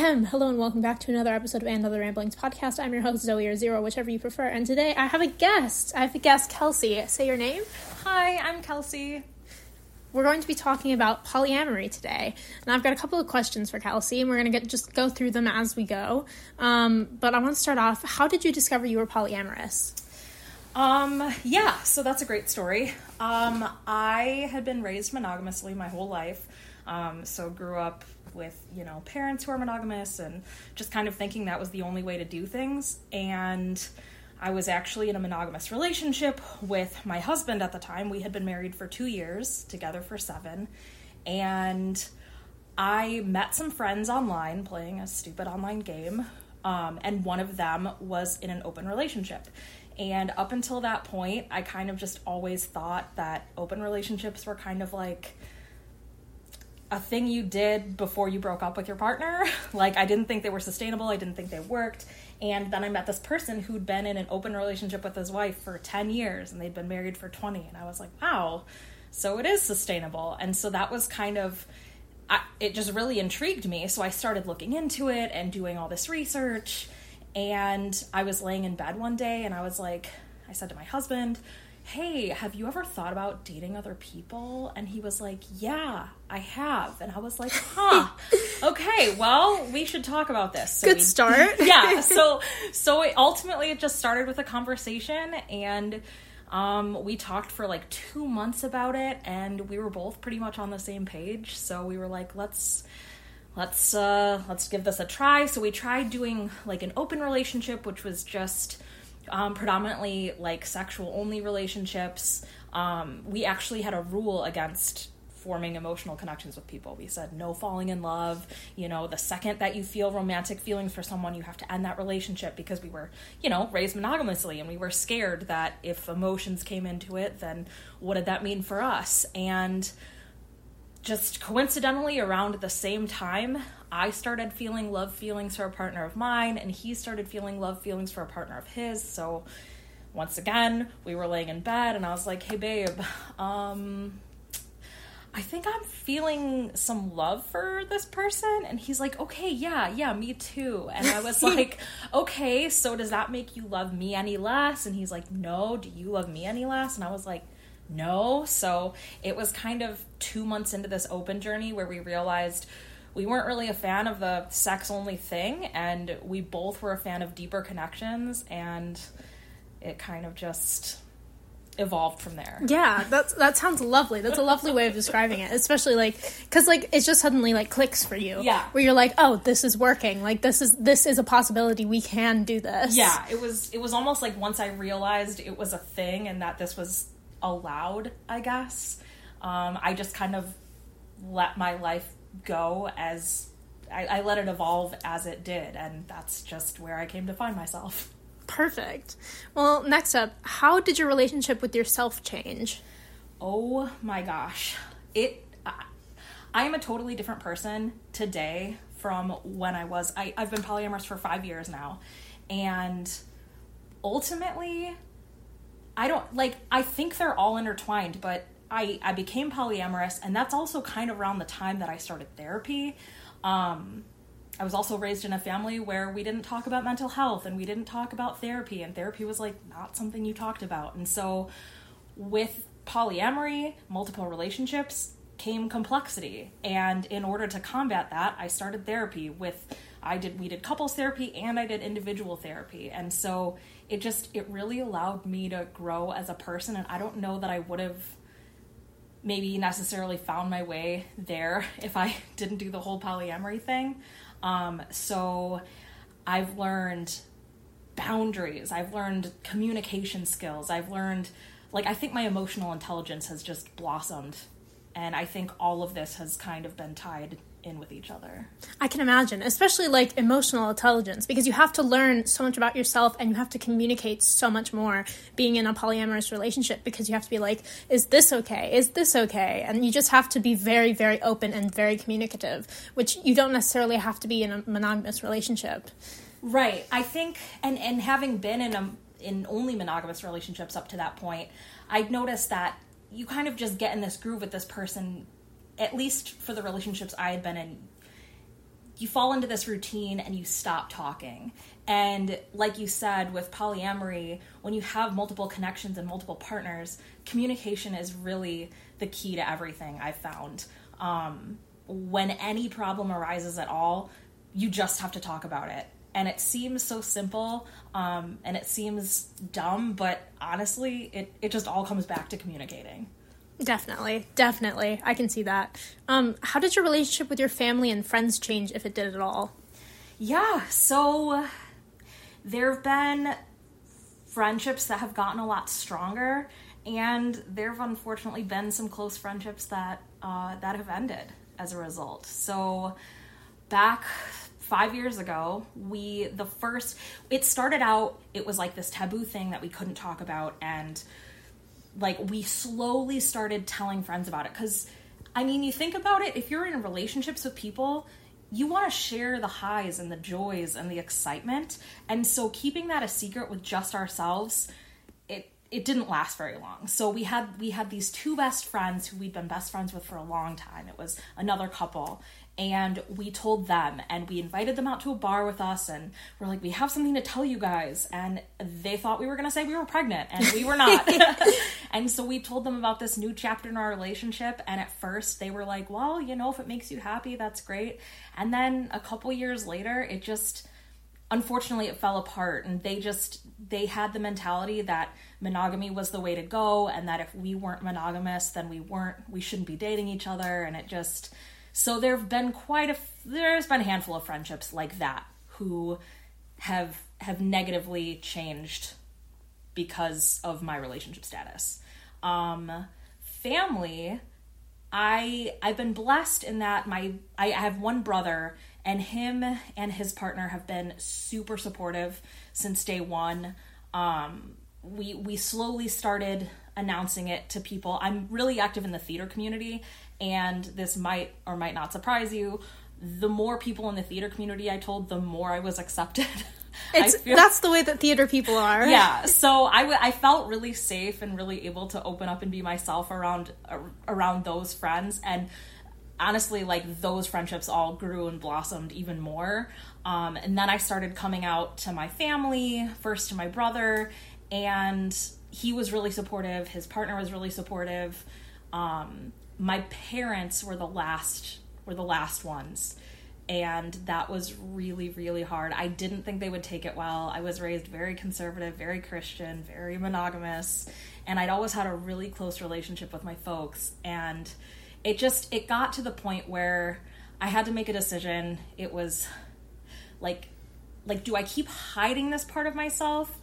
Hello and welcome back to another episode of And Other Ramblings podcast. I'm your host Zoe or Zero, whichever you prefer. And today I have a guest. I have a guest, Kelsey. Say your name. Hi, I'm Kelsey. We're going to be talking about polyamory today, and I've got a couple of questions for Kelsey, and we're going to get just go through them as we go. Um, but I want to start off. How did you discover you were polyamorous? Um, yeah, so that's a great story. Um, I had been raised monogamously my whole life. Um, so grew up with, you know, parents who are monogamous and just kind of thinking that was the only way to do things. And I was actually in a monogamous relationship with my husband at the time. We had been married for two years, together for seven. And I met some friends online playing a stupid online game. Um, and one of them was in an open relationship. And up until that point, I kind of just always thought that open relationships were kind of like a thing you did before you broke up with your partner. like, I didn't think they were sustainable, I didn't think they worked. And then I met this person who'd been in an open relationship with his wife for 10 years and they'd been married for 20. And I was like, wow, so it is sustainable. And so that was kind of, I, it just really intrigued me. So I started looking into it and doing all this research. And I was laying in bed one day and I was like, I said to my husband, hey, have you ever thought about dating other people? And he was like, yeah, I have. And I was like, huh, okay, well, we should talk about this. So Good we, start. yeah. So, so it, ultimately it just started with a conversation and, um, we talked for like two months about it and we were both pretty much on the same page. So we were like, let's, let's, uh, let's give this a try. So we tried doing like an open relationship, which was just, um, predominantly like sexual only relationships. Um, we actually had a rule against forming emotional connections with people. We said no falling in love. You know, the second that you feel romantic feelings for someone, you have to end that relationship because we were, you know, raised monogamously and we were scared that if emotions came into it, then what did that mean for us? And just coincidentally around the same time, I started feeling love feelings for a partner of mine, and he started feeling love feelings for a partner of his. So, once again, we were laying in bed, and I was like, "Hey, babe, um, I think I'm feeling some love for this person." And he's like, "Okay, yeah, yeah, me too." And I was like, "Okay, so does that make you love me any less?" And he's like, "No, do you love me any less?" And I was like, "No." So it was kind of two months into this open journey where we realized we weren't really a fan of the sex only thing, and we both were a fan of deeper connections, and it kind of just evolved from there. Yeah, that's that sounds lovely. That's a lovely way of describing it, especially like because like it just suddenly like clicks for you. Yeah, where you're like, oh, this is working. Like this is this is a possibility. We can do this. Yeah, it was it was almost like once I realized it was a thing and that this was allowed. I guess um, I just kind of let my life go as I, I let it evolve as it did, and that's just where I came to find myself. Perfect. Well, next up, how did your relationship with yourself change? Oh my gosh. It I, I am a totally different person today from when I was I, I've been polyamorous for five years now. And ultimately I don't like I think they're all intertwined, but I, I became polyamorous, and that's also kind of around the time that I started therapy. Um, I was also raised in a family where we didn't talk about mental health and we didn't talk about therapy, and therapy was like not something you talked about. And so, with polyamory, multiple relationships came complexity, and in order to combat that, I started therapy with I did we did couples therapy and I did individual therapy, and so it just it really allowed me to grow as a person, and I don't know that I would have maybe necessarily found my way there if I didn't do the whole polyamory thing. Um, so I've learned boundaries, I've learned communication skills, I've learned, like, I think my emotional intelligence has just blossomed. And I think all of this has kind of been tied in with each other. I can imagine, especially like emotional intelligence, because you have to learn so much about yourself and you have to communicate so much more being in a polyamorous relationship because you have to be like, is this okay? Is this okay? And you just have to be very, very open and very communicative, which you don't necessarily have to be in a monogamous relationship. Right. I think, and, and having been in a, in only monogamous relationships up to that point, I'd noticed that you kind of just get in this groove with this person at least for the relationships I had been in, you fall into this routine and you stop talking. And like you said, with polyamory, when you have multiple connections and multiple partners, communication is really the key to everything I've found. Um, when any problem arises at all, you just have to talk about it. And it seems so simple um, and it seems dumb, but honestly, it, it just all comes back to communicating. Definitely, definitely. I can see that. Um, how did your relationship with your family and friends change, if it did at all? Yeah, so there have been friendships that have gotten a lot stronger, and there have unfortunately been some close friendships that uh, that have ended as a result. So back five years ago, we the first it started out it was like this taboo thing that we couldn't talk about and like we slowly started telling friends about it. Because i mean you think about it if you're in relationships with people you want to share the highs and the joys and the excitement. And so keeping that a secret with just ourselves it it didn't last very long. So we had we had these two best friends who we'd been best friends with for a long time. It was another couple. And we told them and we invited them out to a bar with us and we're like we have something to tell you guys. And they thought we were going to say we were pregnant and we were not and so we told them about this new chapter in our relationship and at first they were like well you know if it makes you happy that's great and then a couple years later it just unfortunately it fell apart and they just they had the mentality that monogamy was the way to go and that if we weren't monogamous then we weren't we shouldn't be dating each other and it just so there have been quite a there's been a handful of friendships like that who have have negatively changed because of my relationship status. Um, family, I I've been blessed in that my I have one brother and him and his partner have been super supportive since day one. Um, we we slowly started announcing it to people. I'm really active in the theater community and this might or might not surprise you the more people in the theater community i told the more i was accepted it's feel, that's the way that theater people are. Yeah so I, w- I felt really safe and really able to open up and be myself around around those friends and honestly like those friendships all grew and blossomed even more. Um, and then i started coming out to my family first to my brother and he was really supportive his partner was really supportive. Um, my parents were the last were the last ones and that was really really hard. I didn't think they would take it well. I was raised very conservative very christian very monogamous and i'd always had a really close relationship with my folks. And it just it got to the point where i had to make a decision. It was like like do i keep hiding this part of myself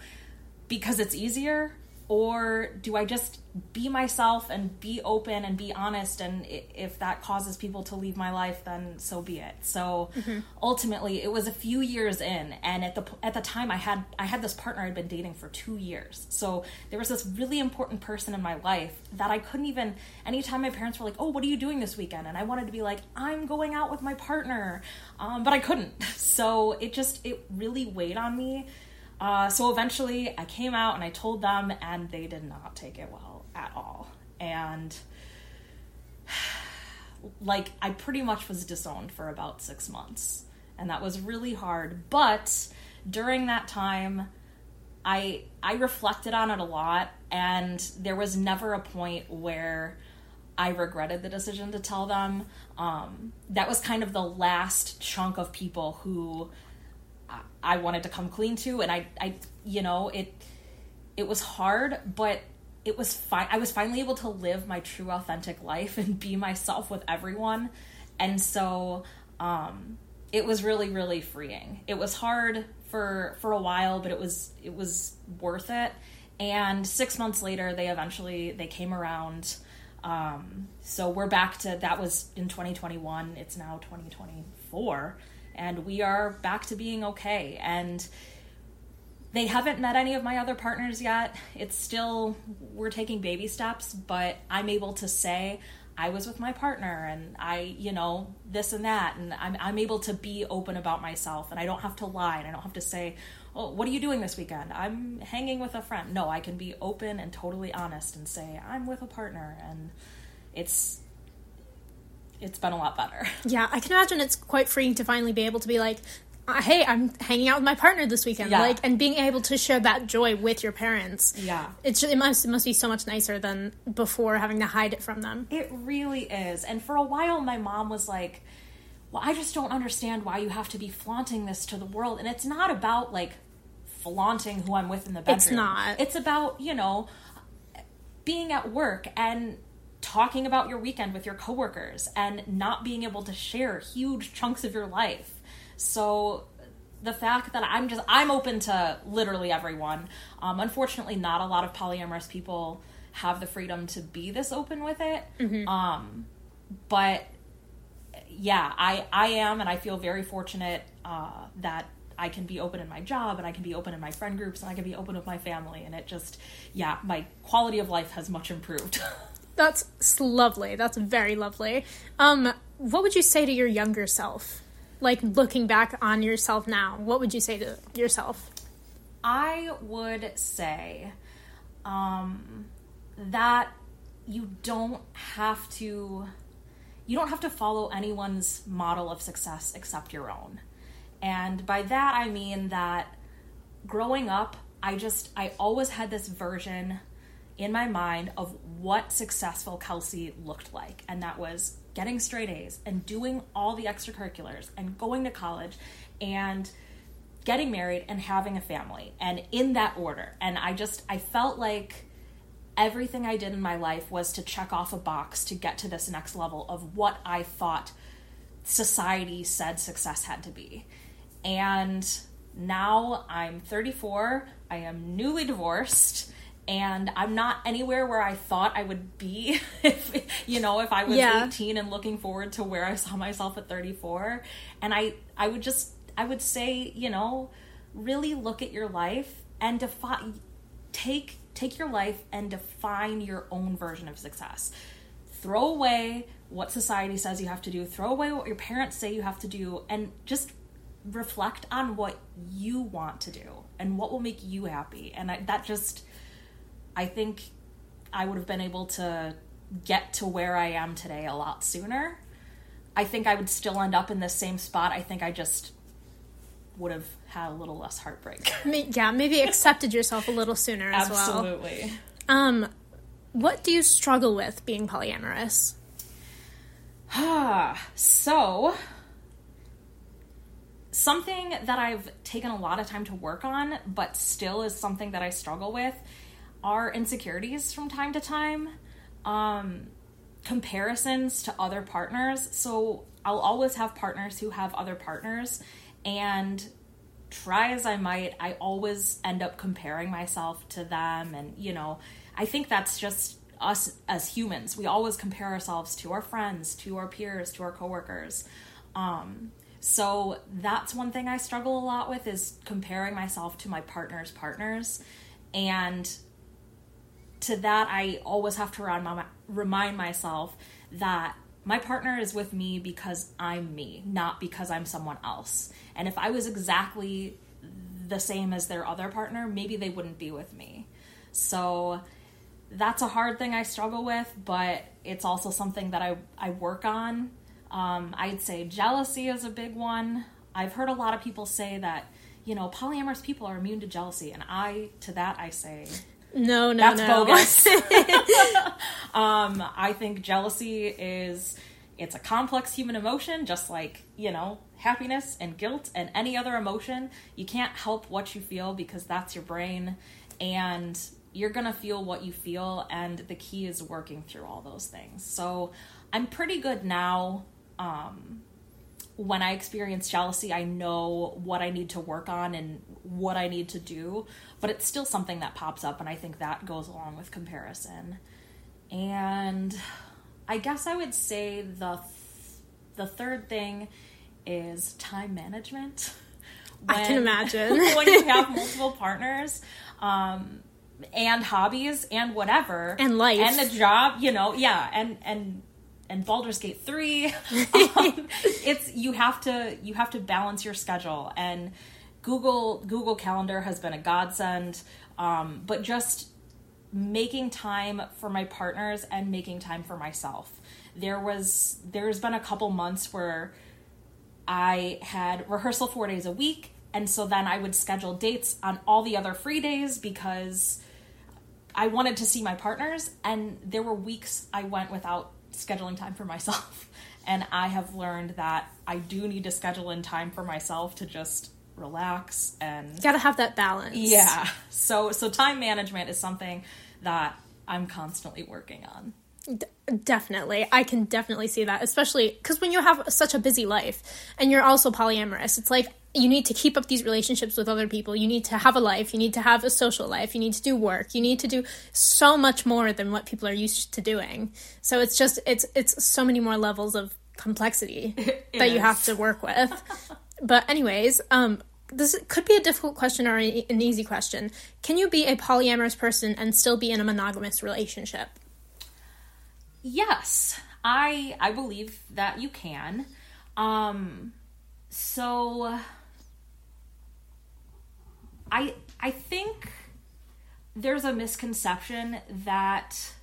because it's easier or do I just be myself and be open and be honest? And if that causes people to leave my life then so be it. So mm-hmm. ultimately it was a few years in and at the at the time I had I had this partner I'd been dating for 2 years. So there was this really important person in my life that I couldn't even anytime my parents were like oh what are you doing this weekend? And I wanted to be like I'm going out with my partner. Um, but I couldn't. So it just it really weighed on me uh, so eventually I came out and I told them, and they did not take it well at all. And like, I pretty much was disowned for about six months. And that was really hard. But during that time, I I reflected on it a lot and there was never a point where I regretted the decision to tell them. Um, that was kind of the last chunk of people who I wanted to come clean to, and I, I, you know, it, it was hard, but it was fine. I was finally able to live my true, authentic life and be myself with everyone, and so, um, it was really, really freeing. It was hard for for a while, but it was it was worth it. And six months later, they eventually they came around. Um, so we're back to that was in 2021. It's now 2024 and we are back to being okay. And they haven't met any of my other partners yet. It's still, we're taking baby steps, but I'm able to say, I was with my partner and I, you know, this and that. And I'm, I'm able to be open about myself and I don't have to lie and I don't have to say, oh, what are you doing this weekend? I'm hanging with a friend. No, I can be open and totally honest and say, I'm with a partner. And it's, it's been a lot better. Yeah, I can imagine it's quite freeing to finally be able to be like, uh, hey, I'm hanging out with my partner this weekend, Yeah. like, and being able to share that joy with your parents. Yeah. It's it must it must be so much nicer than before having to hide it from them. It really is. And for a while, my mom was like, Well, I just don't understand why you have to be flaunting this to the world. And it's not about like flaunting who I'm with in the bedroom. It's not. It's about, you know, being at work and talking about your weekend with your coworkers and not being able to share huge chunks of your life. So the fact that I'm just I'm open to literally everyone. Um, unfortunately, not a lot of polyamorous people have the freedom to be this open with it. Um, but yeah, I I am, and I feel very fortunate uh, that I can be open in my job, and I can be open in my friend groups, and I can be open with my family, and it just yeah, my quality of life has much improved. That's lovely. That's very lovely. Um, what would you say to your younger self? Like looking back on yourself now, what would you say to yourself? I would say um, that you don't have to you don't have to follow anyone's model of success except your own. And by that I mean that growing up, I just I always had this version in my mind of what successful Kelsey looked like, and that was getting straight A's and doing all the extracurriculars and going to college and getting married and having a family and in that order. And I just I felt like everything I did in my life was to check off a box to get to this next level of what I thought society said success had to be. And now I'm 34, I am newly divorced, and I'm not anywhere where I thought I would be if you know, if I was Yeah. 18 and looking forward to where I saw myself at 34. And I I would just I would say, you know, really look at your life and define take take your life and define your own version of success throw away what society says you have to do throw away what your parents say you have to do and just reflect on what you want to do and what will make you happy and I, that just i think i would have been able to get to where i am today a lot sooner i think i would still end up in the same spot i think i just would have had a little less heartbreak Yeah, maybe accepted yourself a little sooner as well. absolutely Um, what do you struggle with being polyamorous? Ah, so something that I've taken a lot of time to work on, but still is something that I struggle with, are insecurities from time to time. Um, comparisons to other partners. So I'll always have partners who have other partners, and try as I might, I always end up comparing myself to them. And, you know, I think that's just us as humans. We always compare ourselves to our friends, to our peers, to our coworkers. Um, so that's one thing I struggle a lot with is comparing myself to my partner's partners. And to that, I always have to remind, myself that my partner is with me because I'm me, not because I'm someone else. And if I was exactly the same as their other partner, maybe they wouldn't be with me. So that's a hard thing I struggle with, but it's also something that I, I work on. Um, I'd say jealousy is a big one. I've heard a lot of people say that, you know, polyamorous people are immune to jealousy. And I, to that, I say, No, no, that's no. bogus. um, I think jealousy is it's a complex human emotion, just like you know happiness and guilt and any other emotion. You can't help what you feel because that's your brain, and you're gonna feel what you feel. And the key is working through all those things. So I'm pretty good now. Um, when I experience jealousy, I know what I need to work on and what I need to do, but it's still something that pops up, and I think that goes along with comparison. And I guess I would say the the third thing is time management. I can imagine. when you have multiple partners, um, and hobbies and whatever, And life. and a job, you know, yeah, and and and Baldur's Gate three, um, it's you have to you have to balance your schedule. And Google Google Calendar has been a godsend, um, but just making time for my partners and making time for myself. there was there's been a couple months where I had rehearsal four days a week, and so then I would schedule dates on all the other free days because I wanted to see my partners, and there were weeks I went without scheduling time for myself. And I have learned that I do need to schedule in time for myself to just relax and You gotta have that balance. yeah. So so time management is something that I'm constantly working on. D- definitely. I can definitely see that, especially because when you have such a busy life and you're also polyamorous, it's like you need to keep up these relationships with other people. You need to have a life. You need to have a social life. You need to do work. You need to do so much more than what people are used to doing. So it's just, it's, it's so many more levels of complexity that you have to work with. but, anyways, um, this could be a difficult question or an easy question. Can you be a polyamorous person and still be in a monogamous relationship? Yes, I I believe that you can. Um so I I think there's a misconception that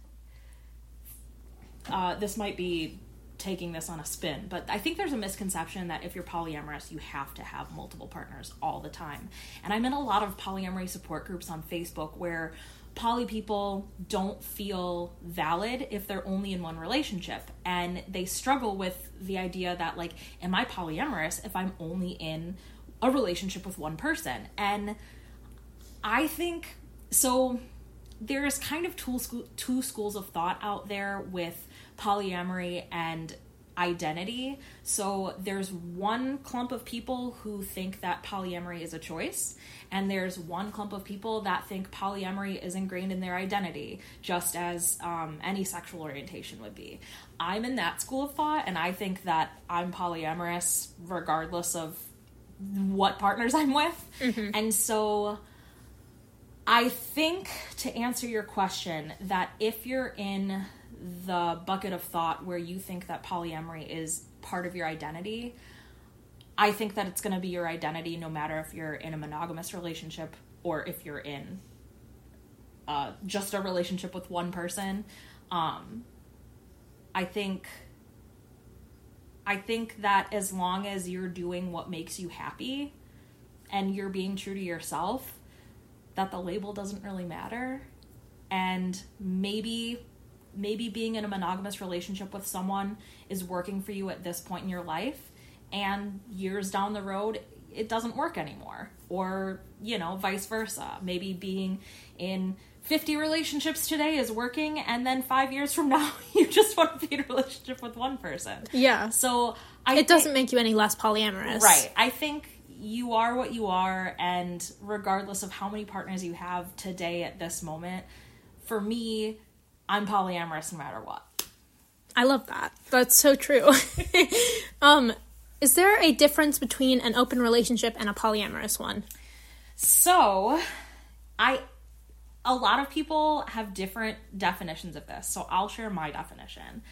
uh, this might be taking this on a spin, but I think there's a misconception that if you're polyamorous, you have to have multiple partners all the time. And I'm in a lot of polyamory support groups on Facebook where poly people don't feel valid if they're only in one relationship and they struggle with the idea that like am i polyamorous if i'm only in a relationship with one person and I think so. There's kind of two, school, two schools of thought out there with polyamory and identity. So there's one clump of people who think that polyamory is a choice, and there's one clump of people that think polyamory is ingrained in their identity, just as um, any sexual orientation would be. I'm in that school of thought, and I think that I'm polyamorous regardless of what partners I'm with. And so I think to answer your question, that if you're in the bucket of thought where you think that polyamory is part of your identity, I think that it's going to be your identity no matter if you're in a monogamous relationship or if you're in uh, just a relationship with one person. Um, I think. I think that as long as you're doing what makes you happy and you're being true to yourself, that the label doesn't really matter and maybe maybe being in a monogamous relationship with someone is working for you at this point in your life and years down the road it doesn't work anymore or you know vice versa maybe being in 50 relationships today is working and then 5 years from now you just want to be in a relationship with one person Yeah. so I It doesn't make you any less polyamorous. Right. I think you are what you are, and regardless of how many partners you have today at this moment, for me, I'm polyamorous no matter what. I love that. That's so true. um, is there a difference between an open relationship and a polyamorous one? So, I a lot of people have different definitions of this. So, I'll share my definition.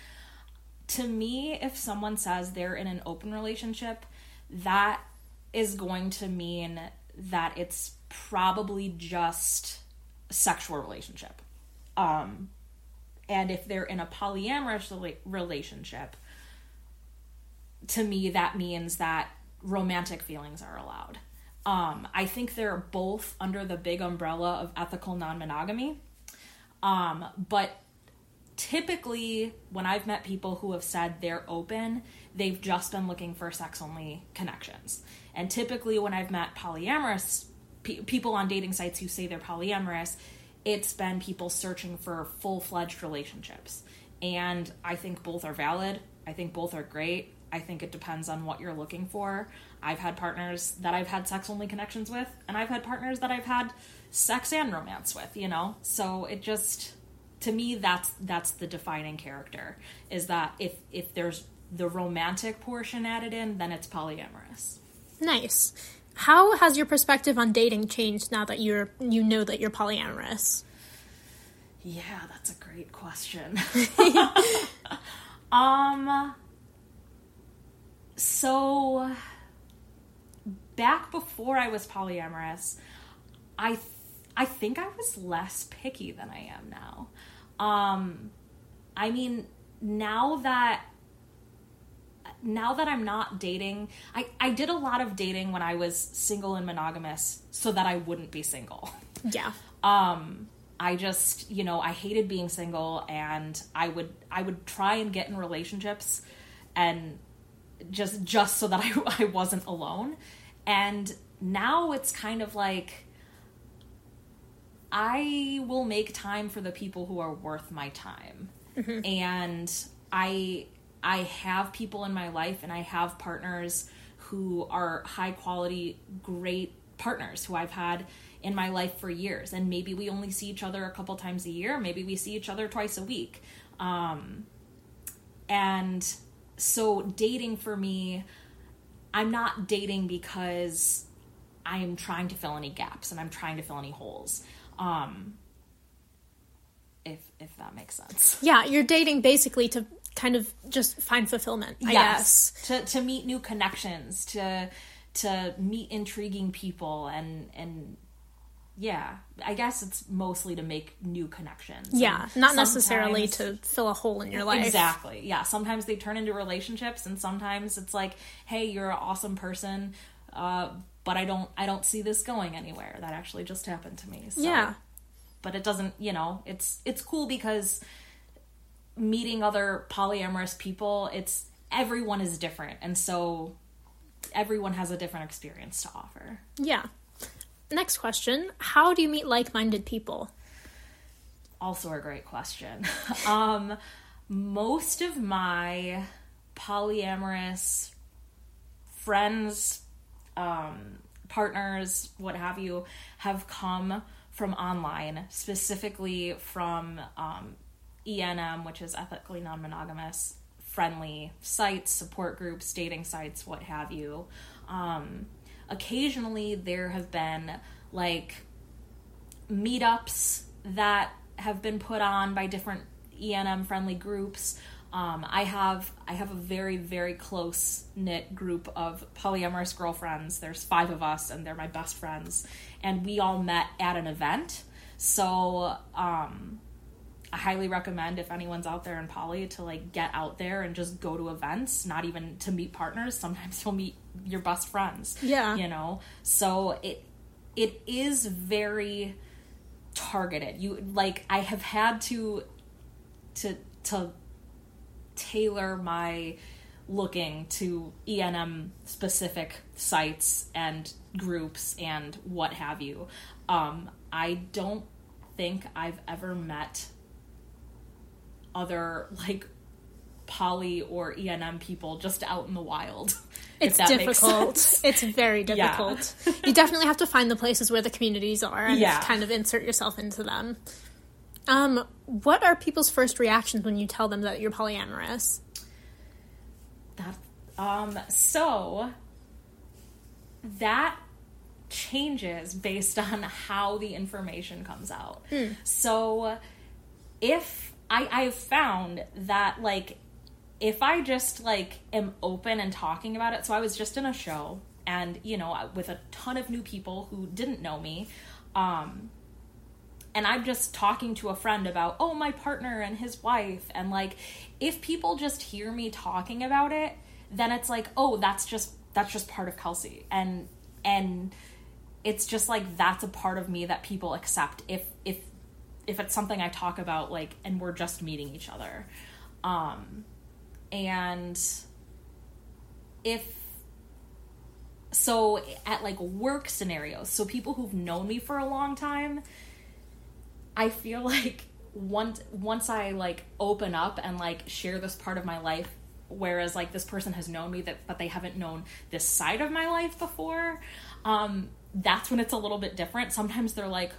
To me, if someone says they're in an open relationship, that is going to mean that it's probably just a sexual relationship. Um and if they're in a polyamorous rela- relationship, to me that means that romantic feelings are allowed. Um, I think they're both under the big umbrella of ethical non-monogamy. Um, but typically when I've met people who have said they're open, they've just been looking for sex only connections. And typically when I've met polyamorous pe- people on dating sites who say they're polyamorous, it's been people searching for full-fledged relationships. And I think both are valid. I think both are great. I think it depends on what you're looking for. I've had partners that I've had sex only connections with, and I've had partners that I've had sex and romance with, you know? So it just to me that's that's the defining character is that if if there's the romantic portion added in, then it's polyamorous. Nice. How has your perspective on dating changed now that you're you know that you're polyamorous? Yeah, that's a great question. um so back before I was polyamorous, I th- I think I was less picky than I am now. Um I mean, now that now that I'm not dating, I, I did a lot of dating when I was single and monogamous so that I wouldn't be single. Yeah. Um, I just, you know, I hated being single and I would I would try and get in relationships and just just so that I, I wasn't alone. And now it's kind of like I will make time for the people who are worth my time. And I I have people in my life and I have partners who are high quality, great partners who I've had in my life for years. And maybe we only see each other a couple times a year, maybe we see each other twice a week. Um, and so dating for me, I'm not dating because I'm trying to fill any gaps and I'm trying to fill any holes. Um, if if that makes sense. Yeah, you're dating basically to kind of just find fulfillment, I guess. to to meet new connections, to to meet intriguing people, and and yeah, I guess it's mostly to make new connections. Yeah, And not necessarily to fill a hole in your life. Exactly. Yeah. Sometimes they turn into relationships, and sometimes it's like, hey, you're an awesome person, uh, but I don't I don't see this going anywhere. That actually just happened to me. So. Yeah. But it doesn't. You know, it's it's cool because meeting other polyamorous people, it's everyone is different, and so everyone has a different experience to offer. Yeah. Next question How do you meet like minded people? also a great question. um, most of my polyamorous friends, um, partners, what have you, have come from online, specifically from um, ENM, which is ethically non monogamous, friendly sites, support groups, dating sites, what have you. Um, occasionally, there have been like meetups that have been put on by different ENM friendly groups. Um, I have I have a very very close knit group of polyamorous girlfriends. There's five of us, and they're my best friends, and we all met at an event. So um, I highly recommend if anyone's out there in poly to like get out there and just go to events, not even to meet partners. Sometimes you'll meet your best friends. Yeah. You know. So it it is very targeted. You like I have had to to to tailor my looking to ENM specific sites and groups and what have you. Um, I don't think I've ever met other like poly or ENM people just out in the wild. It's difficult. It's very Yeah. difficult. you definitely have to find the places where the communities are and Yeah. kind of insert yourself into them. Um, what are people's first reactions when you tell them that you're polyamorous? That um so that changes based on how the information comes out. So if I I've found that like if I just like am open and talking about it. So I was just in a show and you know with a ton of new people who didn't know me um and I'm just talking to a friend about, oh, my partner and his wife. And like, if people just hear me talking about it, then it's like, oh, that's just that's just part of Kelsey. And and it's just like that's a part of me that people accept if if if it's something I talk about like and we're just meeting each other. Um and if so at like work scenarios, so people who've known me for a long time, I feel like once once I like open up and like share this part of my life, whereas like this person has known me that but they haven't known this side of my life before, um, that's when it's a little bit different. Sometimes they're like,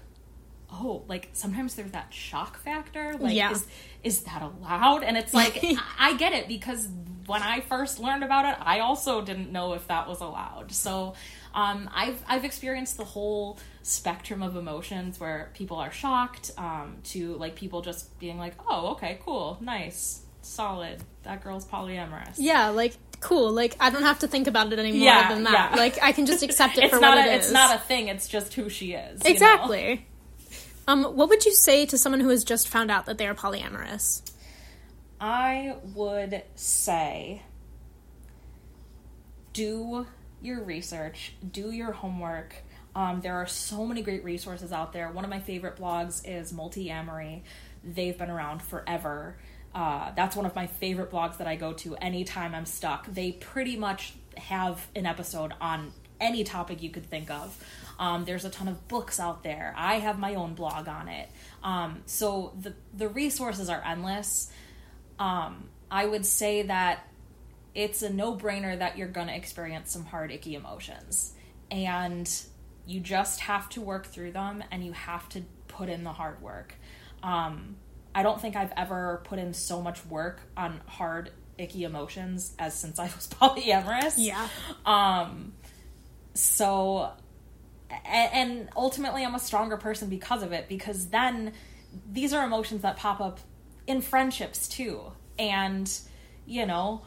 oh, like sometimes there's that shock factor. Like, Yeah. is is that allowed? And it's like I, get it because when I first learned about it, I also didn't know if that was allowed. So um, I've I've experienced the whole spectrum of emotions where people are shocked um, to like people just being like, oh, okay, cool, nice, solid. That girl's polyamorous. Yeah, like cool. Like I don't have to think about it anymore Yeah, than that. yeah. Like I can just accept it it's for not what a, it it's not a thing. It's just who she is. you know? Um, what would you say to someone who has just found out that they are polyamorous? I would say do your research, do your homework. Um, there are so many great resources out there. One of my favorite blogs is Multiamory. They've been around forever. Uh, that's one of my favorite blogs that I go to anytime I'm stuck. They pretty much have an episode on any topic you could think of. Um, there's a ton of books out there. I have my own blog on it. Um, so the the resources are endless. Um, I would say that it's a no brainer that you're gonna experience some hard, icky emotions, and you just have to work through them, and you have to put in the hard work. Um, I don't think I've ever put in so much work on hard, icky emotions as since I was polyamorous. Yeah. Um, so, and ultimately, I'm a stronger person because of it, because then these are emotions that pop up in friendships too. And, you know,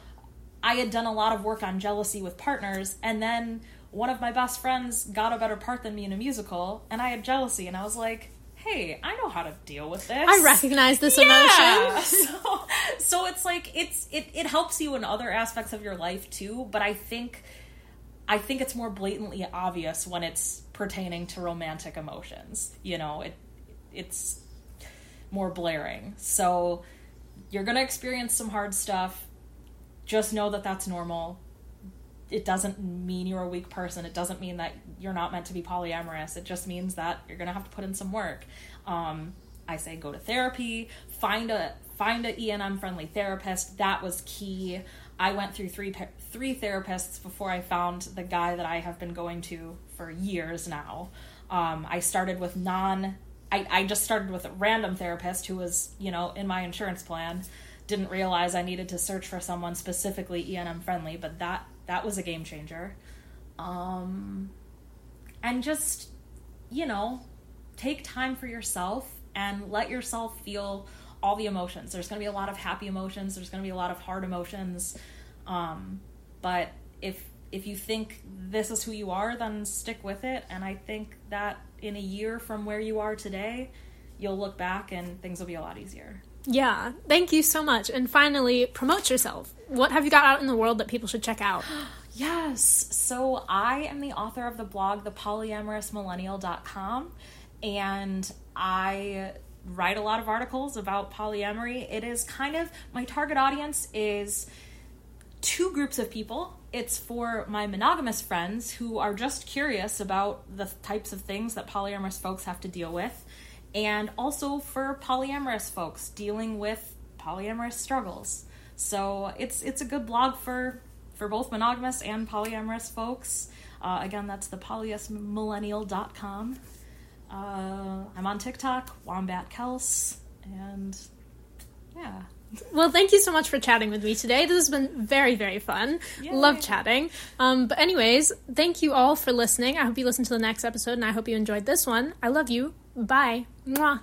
I had done a lot of work on jealousy with partners, and then one of my best friends got a better part than me in a musical, and I had jealousy, and I was like, hey, I know how to deal with this. I recognize this Yeah. emotion. so, so it's like it's it, it helps you in other aspects of your life too, but I think I think it's more blatantly obvious when it's pertaining to romantic emotions. You know, it it's more blaring. So you're going to experience some hard stuff. Just know that that's normal. It doesn't mean you're a weak person. It doesn't mean that you're not meant to be polyamorous. It just means that you're going to have to put in some work. Um, I say go to therapy, find a find a ENM friendly therapist. That was key. I went through three three therapists before I found the guy that I have been going to for years now. Um, I started with non. I, I just started with a random therapist who was you know in my insurance plan. Didn't realize I needed to search for someone specifically ENM friendly, but that that was a game changer. Um, and just you know take time for yourself and let yourself feel all the emotions. There's going to be a lot of happy emotions. There's going to be a lot of hard emotions. Um, but if if you think this is who you are, then stick with it. And I think that in a year from where you are today, you'll look back and things will be a lot easier. Yeah, thank you so much. And finally, promote yourself. What have you got out in the world that people should check out? Yes. So I am the author of the blog, thepolyamorousmillennial.com, and I write a lot of articles about polyamory. It is kind of my target audience is two groups of people. It's for my monogamous friends who are just curious about the types of things that polyamorous folks have to deal with, and also for polyamorous folks dealing with polyamorous struggles. So it's it's a good blog for for both monogamous and polyamorous folks. Uh, again, that's the polyamillennial.com. Uh, I'm on TikTok, Wombat Kels, and yeah. Well, thank you so much for chatting with me today. This has been very, very fun. Yay. Love chatting. Um, but, anyways, thank you all for listening. I hope you listen to the next episode, and I hope you enjoyed this one. I love you. Bye. Mwah.